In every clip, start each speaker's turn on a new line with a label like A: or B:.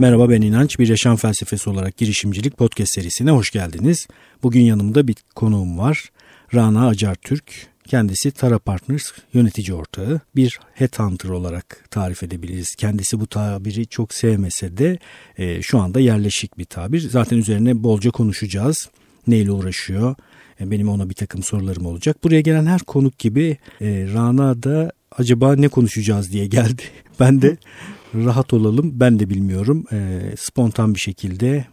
A: Merhaba ben İnanç. Bir yaşam felsefesi olarak girişimcilik podcast serisine hoş geldiniz. Bugün yanımda bir konuğum var. Rana Acar Türk. Kendisi Tara Partners yönetici ortağı. Bir headhunter olarak tarif edebiliriz. Kendisi bu tabiri çok sevmese de e, şu anda yerleşik bir tabir. Zaten üzerine bolca konuşacağız. Neyle uğraşıyor? E, benim ona bir takım sorularım olacak. Buraya gelen her konuk gibi e, Rana da acaba ne konuşacağız diye geldi. Ben de rahat olalım ben de bilmiyorum. E, spontan bir şekilde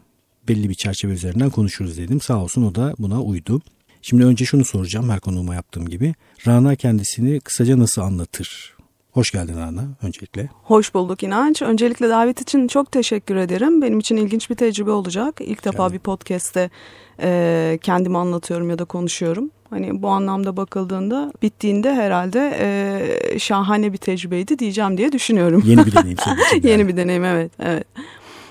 A: belli bir çerçeve üzerinden konuşuruz dedim. Sağ olsun o da buna uydu. Şimdi önce şunu soracağım her konuğuma yaptığım gibi. Rana kendisini kısaca nasıl anlatır? Hoş geldin Rana öncelikle.
B: Hoş bulduk İnanç. Öncelikle davet için çok teşekkür ederim. Benim için ilginç bir tecrübe olacak. İlk defa bir podcast'te e, kendimi anlatıyorum ya da konuşuyorum. Hani bu anlamda bakıldığında bittiğinde herhalde e, şahane bir tecrübeydi diyeceğim diye düşünüyorum.
A: Yeni bir deneyim senin için.
B: Yeni bir deneyim evet. evet.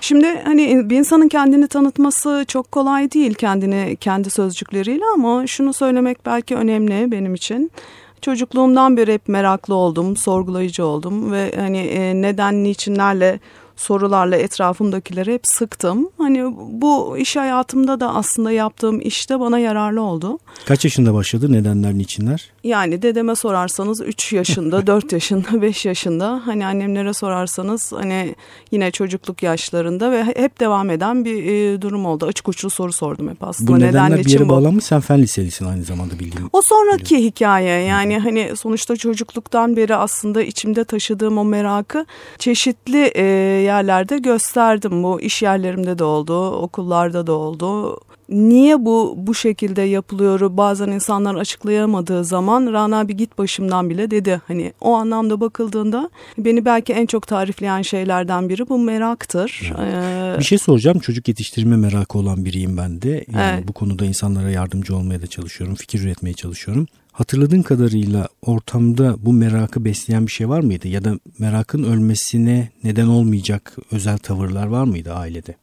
B: Şimdi hani bir insanın kendini tanıtması çok kolay değil kendini kendi sözcükleriyle ama şunu söylemek belki önemli benim için. Çocukluğumdan beri hep meraklı oldum, sorgulayıcı oldum ve hani e, neden, niçinlerle sorularla etrafımdakileri hep sıktım. Hani bu iş hayatımda da aslında yaptığım işte bana yararlı oldu.
A: Kaç yaşında başladı nedenler niçinler?
B: Yani dedeme sorarsanız 3 yaşında, 4 yaşında, 5 yaşında. Hani annemlere sorarsanız hani yine çocukluk yaşlarında ve hep devam eden bir e, durum oldu. Açık uçlu soru sordum hep aslında.
A: Bu nedenler Neden bir yere bağlanmış sen fen liselisin aynı zamanda bildiğim.
B: O sonraki biliyorum. hikaye yani hani sonuçta çocukluktan beri aslında içimde taşıdığım o merakı çeşitli e, yerlerde gösterdim. Bu iş yerlerimde de oldu, okullarda da oldu. Niye bu bu şekilde yapılıyor bazen insanlar açıklayamadığı zaman Rana bir git başımdan bile dedi. Hani o anlamda bakıldığında beni belki en çok tarifleyen şeylerden biri bu meraktır.
A: Evet. Ee, bir şey soracağım çocuk yetiştirme merakı olan biriyim ben de. Yani evet. bu konuda insanlara yardımcı olmaya da çalışıyorum, fikir üretmeye çalışıyorum. Hatırladığın kadarıyla ortamda bu merakı besleyen bir şey var mıydı? Ya da merakın ölmesine neden olmayacak özel tavırlar var mıydı ailede?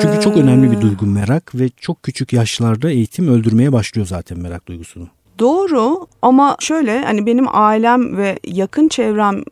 A: Çünkü ee... çok önemli bir duygu merak ve çok küçük yaşlarda eğitim öldürmeye başlıyor zaten merak duygusunu.
B: Doğru ama şöyle hani benim ailem ve yakın çevrem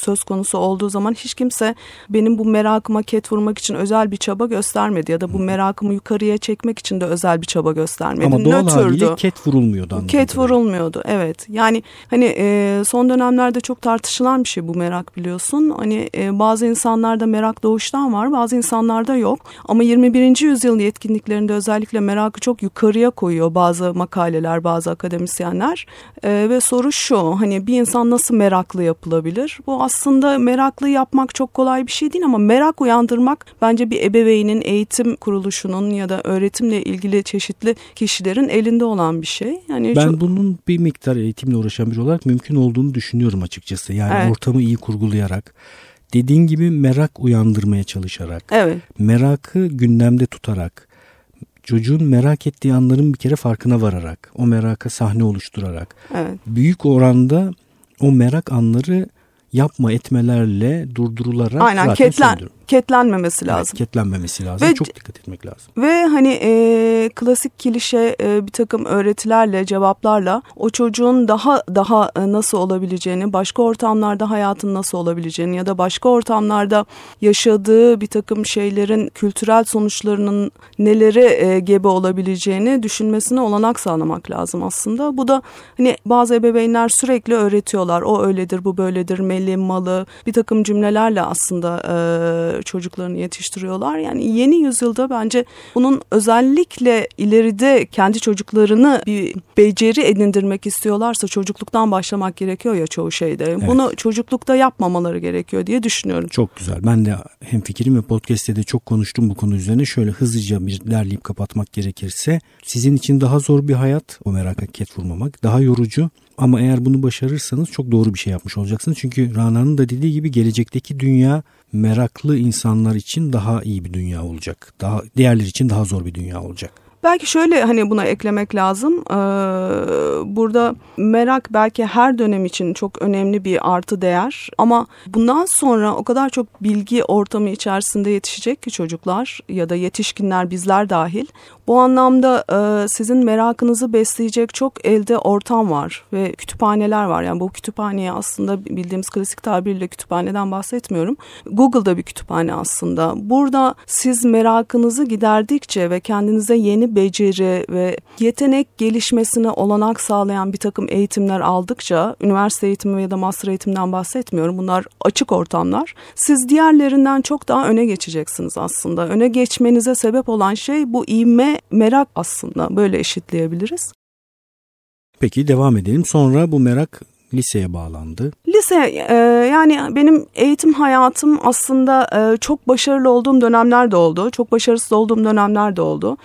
B: söz konusu olduğu zaman hiç kimse benim bu merakıma ket vurmak için özel bir çaba göstermedi ya da bu merakımı yukarıya çekmek için de özel bir çaba göstermedi.
A: Ama doğal Nötrdü. haliyle ket vurulmuyordu.
B: Ket vurulmuyordu evet. Yani hani e, son dönemlerde çok tartışılan bir şey bu merak biliyorsun. Hani e, bazı insanlarda merak doğuştan var bazı insanlarda yok. Ama 21. yüzyıl yetkinliklerinde özellikle merakı çok yukarıya koyuyor bazı makaleler bazı akademisyenler. E, ve soru şu hani bir insan nasıl meraklı yapılabilir? Bu aslında meraklı yapmak çok kolay bir şey değil ama merak uyandırmak bence bir ebeveynin, eğitim kuruluşunun ya da öğretimle ilgili çeşitli kişilerin elinde olan bir şey.
A: Yani ben çok... bunun bir miktar eğitimle uğraşan biri olarak mümkün olduğunu düşünüyorum açıkçası. Yani evet. ortamı iyi kurgulayarak dediğin gibi merak uyandırmaya çalışarak, evet. merakı gündemde tutarak, çocuğun merak ettiği anların bir kere farkına vararak, o meraka sahne oluşturarak, evet. büyük oranda o merak anları yapma etmelerle durdurularak
B: Aynen, zaten ketlen, ketlenmemesi lazım. Evet,
A: ketlenmemesi lazım. Ve, Çok dikkat etmek lazım.
B: Ve hani e, klasik klişe e, bir takım öğretilerle, cevaplarla o çocuğun daha daha e, nasıl olabileceğini, başka ortamlarda hayatın nasıl olabileceğini ya da başka ortamlarda yaşadığı bir takım şeylerin kültürel sonuçlarının neleri e, gebe olabileceğini düşünmesine olanak sağlamak lazım aslında. Bu da hani bazı ebeveynler sürekli öğretiyorlar. O öyledir, bu böyledir, meli, malı bir takım cümlelerle aslında e, çocuklarını yetiştiriyorlar. Yani yeni yüzyılda bence bunun özellikle ileride kendi çocuklarını bir beceri edindirmek istiyorlarsa çocukluktan başlamak gerekiyor ya çoğu şeyde. Evet. Bunu çocuklukta yapmamaları gerekiyor diye düşünüyorum.
A: Çok güzel. Ben de hem fikrim ve podcast'te de çok konuştum bu konu üzerine. Şöyle hızlıca bir derleyip kapatmak gerekirse sizin için daha zor bir hayat o meraka ket vurmamak. Daha yorucu ama eğer bunu başarırsanız çok doğru bir şey yapmış olacaksınız. Çünkü Rana'nın da dediği gibi gelecekteki dünya meraklı insanlar için daha iyi bir dünya olacak. Daha diğerleri için daha zor bir dünya olacak.
B: Belki şöyle hani buna eklemek lazım. Ee, burada merak belki her dönem için çok önemli bir artı değer ama bundan sonra o kadar çok bilgi ortamı içerisinde yetişecek ki çocuklar ya da yetişkinler bizler dahil. Bu anlamda e, sizin merakınızı besleyecek çok elde ortam var ve kütüphaneler var. Yani bu kütüphaneye aslında bildiğimiz klasik tabirle kütüphaneden bahsetmiyorum. Google'da bir kütüphane aslında. Burada siz merakınızı giderdikçe ve kendinize yeni beceri ve yetenek gelişmesine olanak sağlayan bir takım eğitimler aldıkça, üniversite eğitimi ya da master eğitimden bahsetmiyorum. Bunlar açık ortamlar. Siz diğerlerinden çok daha öne geçeceksiniz aslında. Öne geçmenize sebep olan şey bu ivme merak aslında böyle eşitleyebiliriz.
A: Peki devam edelim. Sonra bu merak liseye bağlandı.
B: Lise e, yani benim eğitim hayatım aslında e, çok başarılı olduğum dönemler de oldu. Çok başarısız olduğum dönemler de oldu.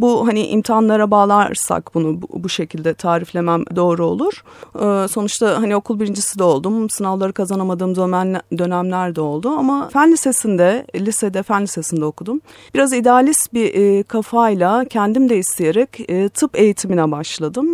B: Bu hani imtihanlara bağlarsak bunu bu, bu şekilde tariflemem doğru olur. Ee, sonuçta hani okul birincisi de oldum. Sınavları kazanamadığım dönem, dönemler de oldu. Ama fen lisesinde, lisede fen lisesinde okudum. Biraz idealist bir e, kafayla kendim de isteyerek e, tıp eğitimine başladım.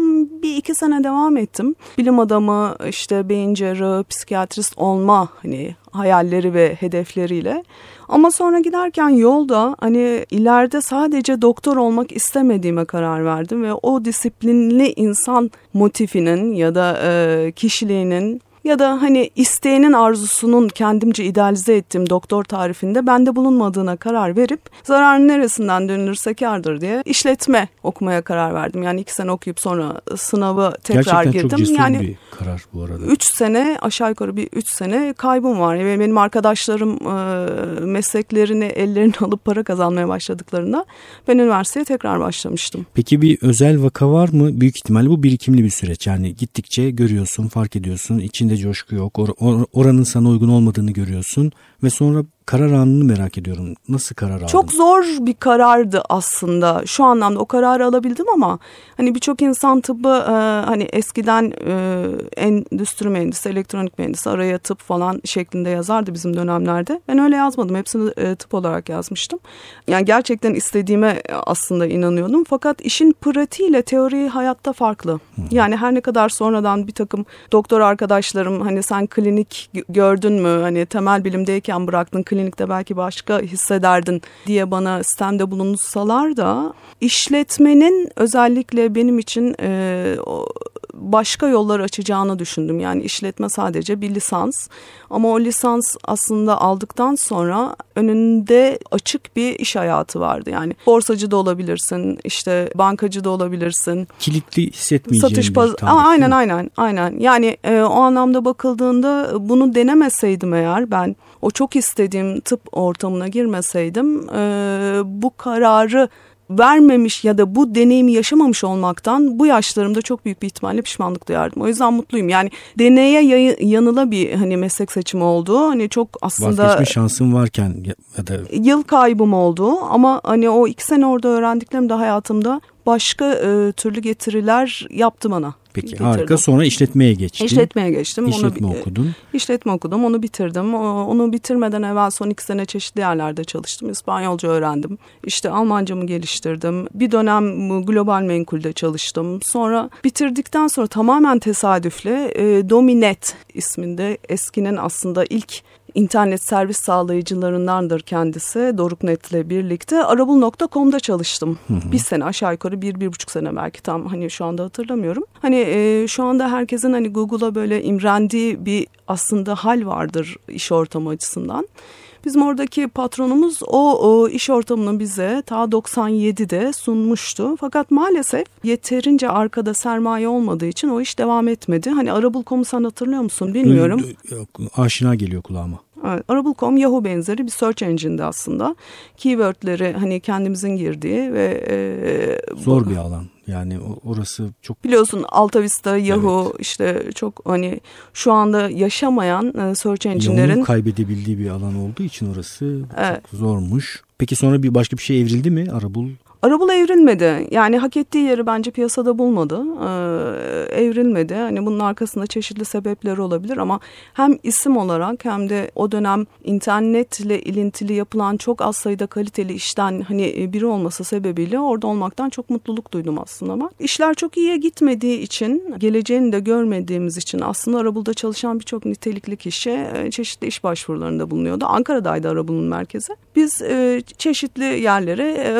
B: Bir iki sene devam ettim. Bilim adamı, işte beyin cerrahı, psikiyatrist olma hani hayalleri ve hedefleriyle. Ama sonra giderken yolda hani ileride sadece doktor olmak istemediğime karar verdim ve o disiplinli insan motifinin ya da e, kişiliğinin ya da hani isteğinin arzusunun kendimce idealize ettiğim doktor tarifinde bende bulunmadığına karar verip zararın neresinden dönülürse kardır diye işletme okumaya karar verdim. Yani iki sene okuyup sonra sınavı tekrar
A: Gerçekten
B: girdim.
A: çok cesur
B: yani,
A: bir karar bu arada.
B: Üç sene aşağı yukarı bir üç sene kaybım var. Ve benim arkadaşlarım e, mesleklerini ellerine alıp para kazanmaya başladıklarında ben üniversiteye tekrar başlamıştım.
A: Peki bir özel vaka var mı? Büyük ihtimalle bu birikimli bir süreç. Yani gittikçe görüyorsun, fark ediyorsun. içinde coşku yok. Or oranın sana uygun olmadığını görüyorsun ve sonra karar anını merak ediyorum. Nasıl karar aldın?
B: Çok zor bir karardı aslında. Şu anlamda o kararı alabildim ama hani birçok insan tıbbı e, hani eskiden e, endüstri mühendisi, elektronik mühendisi araya tıp falan şeklinde yazardı bizim dönemlerde. Ben öyle yazmadım. Hepsini e, tıp olarak yazmıştım. Yani gerçekten istediğime aslında inanıyordum. Fakat işin pratiğiyle teori hayatta farklı. Yani her ne kadar sonradan bir takım doktor arkadaşlarım hani sen klinik gördün mü? Hani temel bilimdeyken bıraktın klinikte belki başka hissederdin diye bana sistemde bulunsalar da işletmenin özellikle benim için e, başka yollar açacağını düşündüm. Yani işletme sadece bir lisans ama o lisans aslında aldıktan sonra önünde açık bir iş hayatı vardı. Yani borsacı da olabilirsin, işte bankacı da olabilirsin.
A: Kilitli hissetmeyeceğin
B: Satış paz- Aa, aynen aynen aynen. Yani e, o anlamda bakıldığında bunu denemeseydim eğer ben o çok istediğim tıp ortamına girmeseydim e, bu kararı vermemiş ya da bu deneyimi yaşamamış olmaktan bu yaşlarımda çok büyük bir ihtimalle pişmanlık duyardım. O yüzden mutluyum. Yani deneye yanıla bir hani meslek seçimi oldu. Hani çok aslında
A: vazgeçme şansım varken ya da
B: yıl kaybım oldu ama hani o iki sene orada öğrendiklerim de hayatımda başka e, türlü getiriler yaptı bana.
A: Peki getirdim. harika sonra işletmeye geçtin.
B: İşletmeye geçtim.
A: İşletme onu, okudun.
B: İşletme okudum onu bitirdim. Onu bitirmeden evvel son iki sene çeşitli yerlerde çalıştım. İspanyolca öğrendim. İşte Almancamı geliştirdim. Bir dönem global menkulde çalıştım. Sonra bitirdikten sonra tamamen tesadüfle e, Dominet isminde eskinin aslında ilk internet servis sağlayıcılarındandır kendisi. Doruknet'le birlikte arabul.com'da çalıştım. Hı hı. Bir sene aşağı yukarı bir, bir buçuk sene belki tam hani şu anda hatırlamıyorum. Hani e, şu anda herkesin hani Google'a böyle imrendiği bir aslında hal vardır iş ortamı açısından. Bizim oradaki patronumuz o, o iş ortamını bize ta 97'de sunmuştu. Fakat maalesef yeterince arkada sermaye olmadığı için o iş devam etmedi. Hani Arabul.com'u sen hatırlıyor musun bilmiyorum.
A: Aşina geliyor kulağıma.
B: Evet, Arable.com Yahoo benzeri bir search engine'di aslında. Keywordleri hani kendimizin girdiği ve...
A: E, Zor bu, bir alan. Yani orası çok...
B: Biliyorsun Alta Vista, Yahoo evet. işte çok hani şu anda yaşamayan e, search engine'lerin... Yahoo'nun
A: kaybedebildiği bir alan olduğu için orası evet. çok zormuş. Peki sonra bir başka bir şey evrildi mi Arabul?
B: Arabul evrilmedi. Yani hak ettiği yeri bence piyasada bulmadı. Ee, evrilmedi. Hani bunun arkasında çeşitli sebepleri olabilir ama hem isim olarak hem de o dönem internetle ilintili yapılan çok az sayıda kaliteli işten hani biri olması sebebiyle orada olmaktan çok mutluluk duydum aslında ama işler çok iyiye gitmediği için geleceğini de görmediğimiz için aslında Arabul'da çalışan birçok nitelikli kişi e, çeşitli iş başvurularında bulunuyordu. Ankara'daydı Arabul'un merkezi. Biz e, çeşitli yerlere e,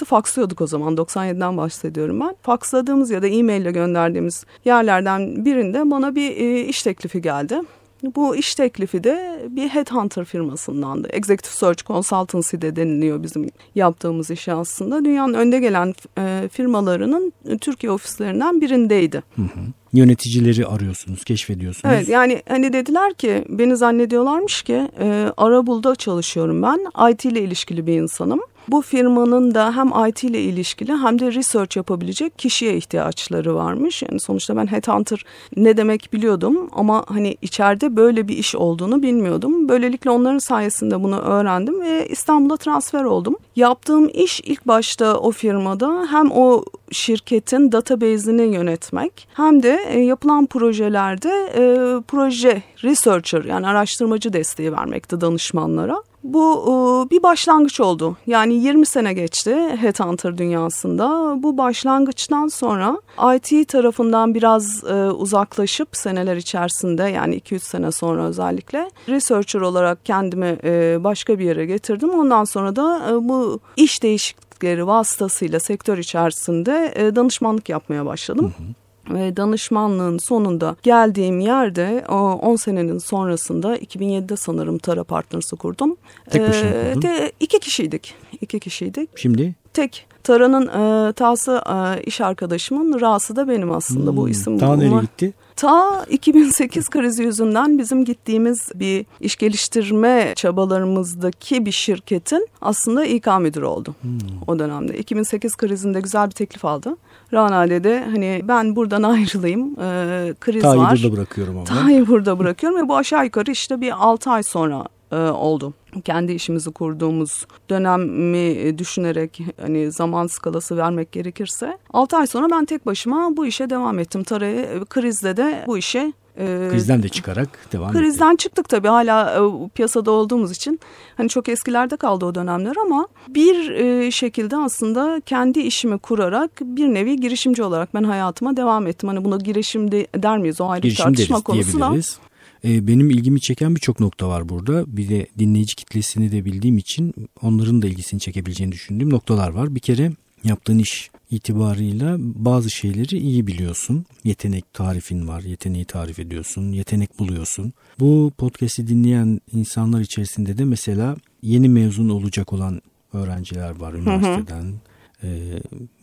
B: özgeçmişlerimizi fakslıyorduk o zaman 97'den bahsediyorum ben. Faksladığımız ya da e-mail ile gönderdiğimiz yerlerden birinde bana bir e, iş teklifi geldi. Bu iş teklifi de bir headhunter firmasındandı. Executive Search Consultancy de deniliyor bizim yaptığımız iş aslında. Dünyanın önde gelen e, firmalarının Türkiye ofislerinden birindeydi.
A: Hı hı. Yöneticileri arıyorsunuz, keşfediyorsunuz.
B: Evet yani hani dediler ki beni zannediyorlarmış ki e, Arabul'da çalışıyorum ben. IT ile ilişkili bir insanım. Bu firmanın da hem IT ile ilişkili hem de research yapabilecek kişiye ihtiyaçları varmış. Yani sonuçta ben headhunter ne demek biliyordum ama hani içeride böyle bir iş olduğunu bilmiyordum. Böylelikle onların sayesinde bunu öğrendim ve İstanbul'a transfer oldum. Yaptığım iş ilk başta o firmada hem o şirketin database'ini yönetmek hem de e, yapılan projelerde e, proje researcher yani araştırmacı desteği vermekti danışmanlara. Bu e, bir başlangıç oldu. Yani 20 sene geçti Headhunter dünyasında. Bu başlangıçtan sonra IT tarafından biraz uzaklaşıp seneler içerisinde yani 2-3 sene sonra özellikle researcher olarak kendimi başka bir yere getirdim. Ondan sonra da bu iş değişiklikleri vasıtasıyla sektör içerisinde danışmanlık yapmaya başladım. Hı hı ve danışmanlığın sonunda geldiğim yerde 10 senenin sonrasında 2007'de sanırım Tara Partners'ı kurdum.
A: Tek başına ee,
B: iki kişiydik. İki kişiydik.
A: Şimdi?
B: Tek. Tara'nın e, Ta'sı e, iş arkadaşımın, Ra'sı da benim aslında hmm, bu isim.
A: Ta nereye gitti?
B: Ta 2008 krizi yüzünden bizim gittiğimiz bir iş geliştirme çabalarımızdaki bir şirketin aslında İK müdürü oldu hmm. o dönemde. 2008 krizinde güzel bir teklif aldı. Rana dedi hani ben buradan ayrılayım e, kriz
A: Ta'yı
B: var.
A: Ta'yı burada bırakıyorum ama.
B: Ta'yı burada bırakıyorum ve bu aşağı yukarı işte bir 6 ay sonra e, oldu. Kendi işimizi kurduğumuz dönemi düşünerek hani zaman skalası vermek gerekirse 6 ay sonra ben tek başıma bu işe devam ettim. Tara'yı krizde de bu işe
A: ee, Krizden de çıkarak devam
B: Krizden etti. çıktık tabii hala e, piyasada olduğumuz için. Hani çok eskilerde kaldı o dönemler ama bir e, şekilde aslında kendi işimi kurarak bir nevi girişimci olarak ben hayatıma devam ettim. Hani buna girişim de, der miyiz o ayrı
A: girişim
B: tartışma
A: deriz,
B: konusu da.
A: E, benim ilgimi çeken birçok nokta var burada. Bir de dinleyici kitlesini de bildiğim için onların da ilgisini çekebileceğini düşündüğüm noktalar var. Bir kere yaptığın iş itibarıyla bazı şeyleri iyi biliyorsun. Yetenek tarifin var, yeteneği tarif ediyorsun, yetenek buluyorsun. Bu podcast'i dinleyen insanlar içerisinde de mesela yeni mezun olacak olan öğrenciler var üniversiteden. Hı hı e,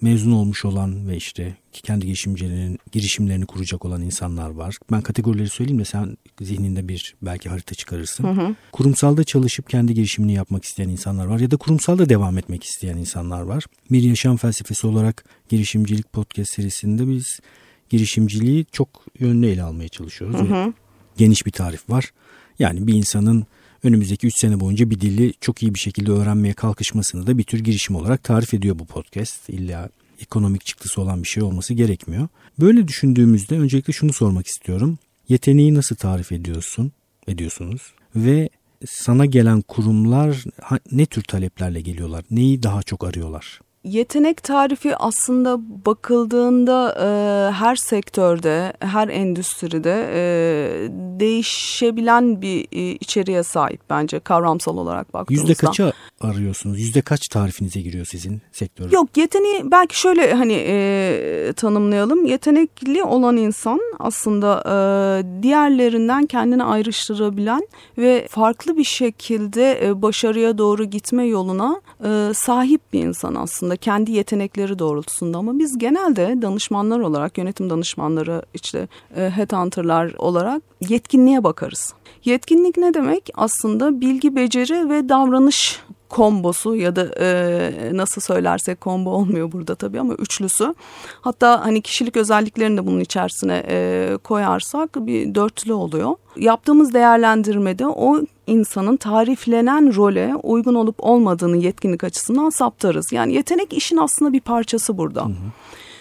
A: mezun olmuş olan ve işte kendi girişimcilerin girişimlerini kuracak olan insanlar var. Ben kategorileri söyleyeyim de sen zihninde bir belki harita çıkarırsın. Hı hı. Kurumsalda çalışıp kendi girişimini yapmak isteyen insanlar var ya da kurumsalda devam etmek isteyen insanlar var. Bir yaşam felsefesi olarak girişimcilik podcast serisinde biz girişimciliği çok yönlü ele almaya çalışıyoruz. Hı hı. Geniş bir tarif var. Yani bir insanın önümüzdeki 3 sene boyunca bir dili çok iyi bir şekilde öğrenmeye kalkışmasını da bir tür girişim olarak tarif ediyor bu podcast. İlla ekonomik çıktısı olan bir şey olması gerekmiyor. Böyle düşündüğümüzde öncelikle şunu sormak istiyorum. Yeteneği nasıl tarif ediyorsun? Ediyorsunuz ve sana gelen kurumlar ne tür taleplerle geliyorlar? Neyi daha çok arıyorlar?
B: Yetenek tarifi aslında bakıldığında e, her sektörde, her endüstride e, değişebilen bir e, içeriğe sahip bence kavramsal olarak baktığımızda.
A: Yüzde kaça arıyorsunuz? Yüzde kaç tarifinize giriyor sizin sektör?
B: Yok yeteneği belki şöyle hani e, tanımlayalım. Yetenekli olan insan aslında e, diğerlerinden kendini ayrıştırabilen ve farklı bir şekilde e, başarıya doğru gitme yoluna e, sahip bir insan aslında kendi yetenekleri doğrultusunda ama biz genelde danışmanlar olarak yönetim danışmanları işte e, headhunter'lar olarak yetkinliğe bakarız. Yetkinlik ne demek? Aslında bilgi, beceri ve davranış kombosu ya da e, nasıl söylersek combo olmuyor burada tabii ama üçlüsü. Hatta hani kişilik özelliklerini de bunun içerisine e, koyarsak bir dörtlü oluyor. Yaptığımız değerlendirmede o insanın tariflenen role uygun olup olmadığını yetkinlik açısından saptarız. Yani yetenek işin aslında bir parçası burada. Hı hı.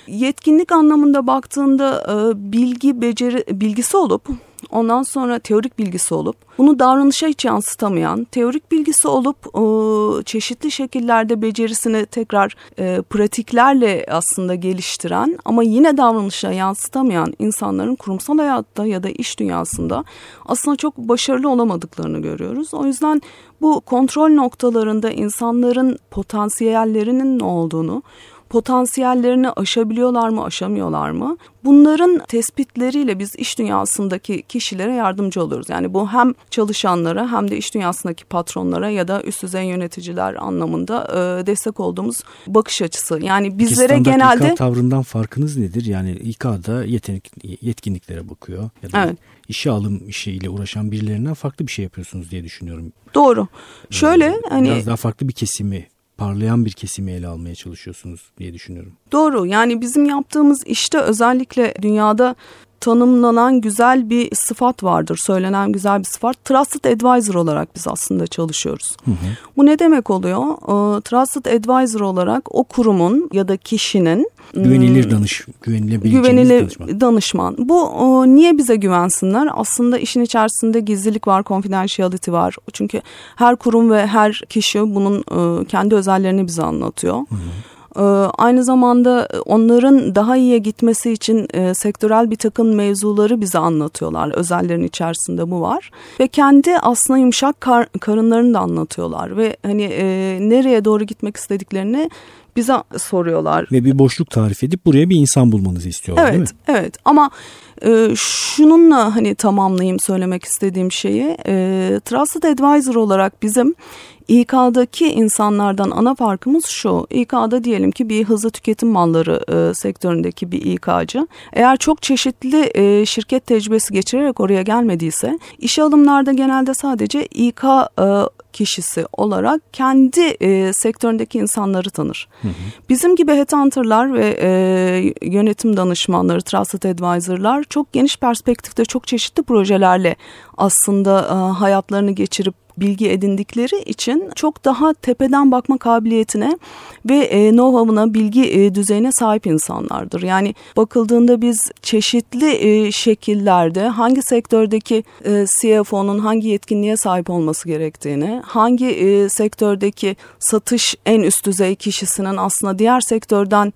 B: Yetkinlik anlamında baktığında e, bilgi beceri bilgisi olup ondan sonra teorik bilgisi olup bunu davranışa hiç yansıtamayan, teorik bilgisi olup e, çeşitli şekillerde becerisini tekrar e, pratiklerle aslında geliştiren ama yine davranışa yansıtamayan insanların kurumsal hayatta ya da iş dünyasında aslında çok başarılı olamadıklarını görüyoruz. O yüzden bu kontrol noktalarında insanların potansiyellerinin ne olduğunu, potansiyellerini aşabiliyorlar mı, aşamıyorlar mı? Bunların tespitleriyle biz iş dünyasındaki kişilere yardımcı oluyoruz. Yani bu hem çalışanlara hem de iş dünyasındaki patronlara ya da üst düzey yöneticiler anlamında e, destek olduğumuz bakış açısı. Yani bizlere genelde
A: İK tavrından farkınız nedir? Yani İK'da yetenek yetkinliklere bakıyor ya da evet. işe alım işiyle uğraşan birilerinden farklı bir şey yapıyorsunuz diye düşünüyorum.
B: Doğru. Şöyle
A: ee,
B: hani
A: biraz daha farklı bir kesimi parlayan bir kesimi ele almaya çalışıyorsunuz diye düşünüyorum.
B: Doğru yani bizim yaptığımız işte özellikle dünyada tanımlanan güzel bir sıfat vardır. Söylenen güzel bir sıfat. Trusted Advisor olarak biz aslında çalışıyoruz. Hı hı. Bu ne demek oluyor? E, Trusted Advisor olarak o kurumun ya da kişinin
A: güvenilir hmm, danış, güvenilebileceğiniz
B: güvenilir danışman. danışman. Bu o, niye bize güvensinler? Aslında işin içerisinde gizlilik var, confidentiality var. Çünkü her kurum ve her kişi bunun e, kendi özellerini bize anlatıyor. Hı hı. Ee, aynı zamanda onların daha iyiye gitmesi için e, sektörel bir takım mevzuları bize anlatıyorlar. Özellerin içerisinde bu var. Ve kendi aslında yumuşak kar, karınlarını da anlatıyorlar. Ve hani e, nereye doğru gitmek istediklerini bize soruyorlar.
A: Ve bir boşluk tarif edip buraya bir insan bulmanızı istiyorlar
B: evet,
A: değil mi?
B: Evet ama e, şununla hani tamamlayayım söylemek istediğim şeyi. E, Trusted Advisor olarak bizim İK'daki insanlardan ana farkımız şu. İK'da diyelim ki bir hızlı tüketim malları e, sektöründeki bir İK'cı. Eğer çok çeşitli e, şirket tecrübesi geçirerek oraya gelmediyse işe alımlarda genelde sadece İK e, kişisi olarak kendi e, sektöründeki insanları tanır. Hı hı. Bizim gibi headhunter'lar ve e, yönetim danışmanları, trusted advisor'lar çok geniş perspektifte çok çeşitli projelerle aslında e, hayatlarını geçirip bilgi edindikleri için çok daha tepeden bakma kabiliyetine ve e, know-how'ına, bilgi e, düzeyine sahip insanlardır. Yani bakıldığında biz çeşitli e, şekillerde hangi sektördeki e, CFO'nun hangi yetkinliğe sahip olması gerektiğini, hangi sektördeki satış en üst düzey kişisinin aslında diğer sektörden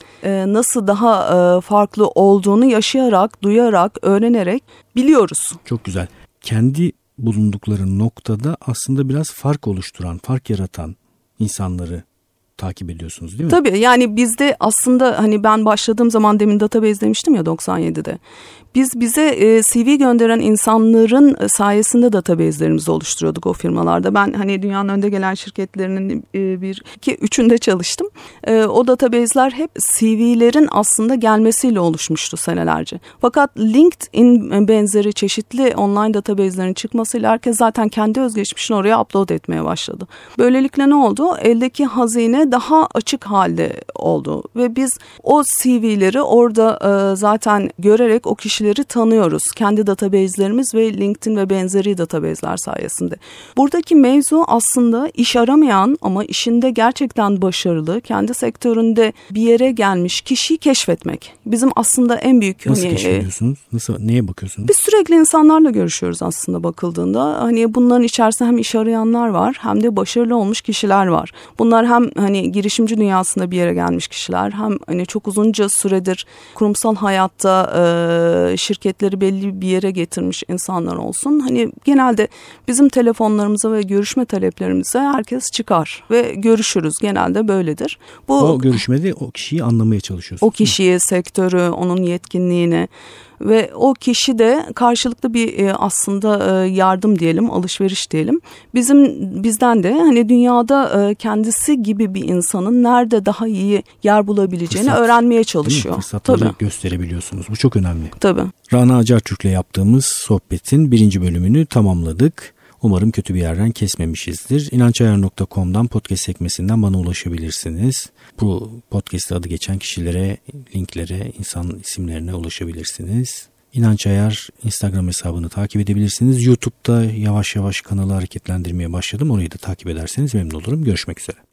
B: nasıl daha farklı olduğunu yaşayarak, duyarak, öğrenerek biliyoruz.
A: Çok güzel. Kendi bulundukları noktada aslında biraz fark oluşturan, fark yaratan insanları takip ediyorsunuz değil mi?
B: Tabii yani bizde aslında hani ben başladığım zaman demin database demiştim ya 97'de. Biz bize e, CV gönderen insanların e, sayesinde database'lerimizi oluşturuyorduk o firmalarda. Ben hani dünyanın önde gelen şirketlerinin e, bir, iki, üçünde çalıştım. E, o database'ler hep CV'lerin aslında gelmesiyle oluşmuştu senelerce. Fakat LinkedIn benzeri çeşitli online database'lerin çıkmasıyla herkes zaten kendi özgeçmişini oraya upload etmeye başladı. Böylelikle ne oldu? Eldeki hazine daha açık halde oldu ve biz o CV'leri orada e, zaten görerek o kişi kişileri tanıyoruz. Kendi database'lerimiz ve LinkedIn ve benzeri database'ler sayesinde. Buradaki mevzu aslında iş aramayan ama işinde gerçekten başarılı, kendi sektöründe bir yere gelmiş kişiyi keşfetmek. Bizim aslında en büyük...
A: Nasıl hani, keşfediyorsunuz? Nasıl, neye bakıyorsunuz?
B: Biz sürekli insanlarla görüşüyoruz aslında bakıldığında. Hani bunların içerisinde hem iş arayanlar var hem de başarılı olmuş kişiler var. Bunlar hem hani girişimci dünyasında bir yere gelmiş kişiler hem hani çok uzunca süredir kurumsal hayatta e, şirketleri belli bir yere getirmiş insanlar olsun. Hani genelde bizim telefonlarımıza ve görüşme taleplerimize herkes çıkar ve görüşürüz. Genelde böyledir.
A: Bu o görüşmede o kişiyi anlamaya çalışıyorsunuz.
B: O kişiyi, sektörü, onun yetkinliğini ve o kişi de karşılıklı bir e, aslında e, yardım diyelim, alışveriş diyelim. Bizim bizden de hani dünyada e, kendisi gibi bir insanın nerede daha iyi yer bulabileceğini Fırsat, öğrenmeye çalışıyor.
A: Fırsatları Tabii. gösterebiliyorsunuz. Bu çok önemli.
B: Tabii.
A: Rana Acar Türk'le yaptığımız sohbetin birinci bölümünü tamamladık. Umarım kötü bir yerden kesmemişizdir. İnançayar.com'dan podcast sekmesinden bana ulaşabilirsiniz. Bu podcast adı geçen kişilere, linklere, insan isimlerine ulaşabilirsiniz. İnanç Ayar Instagram hesabını takip edebilirsiniz. YouTube'da yavaş yavaş kanalı hareketlendirmeye başladım. Orayı da takip ederseniz memnun olurum. Görüşmek üzere.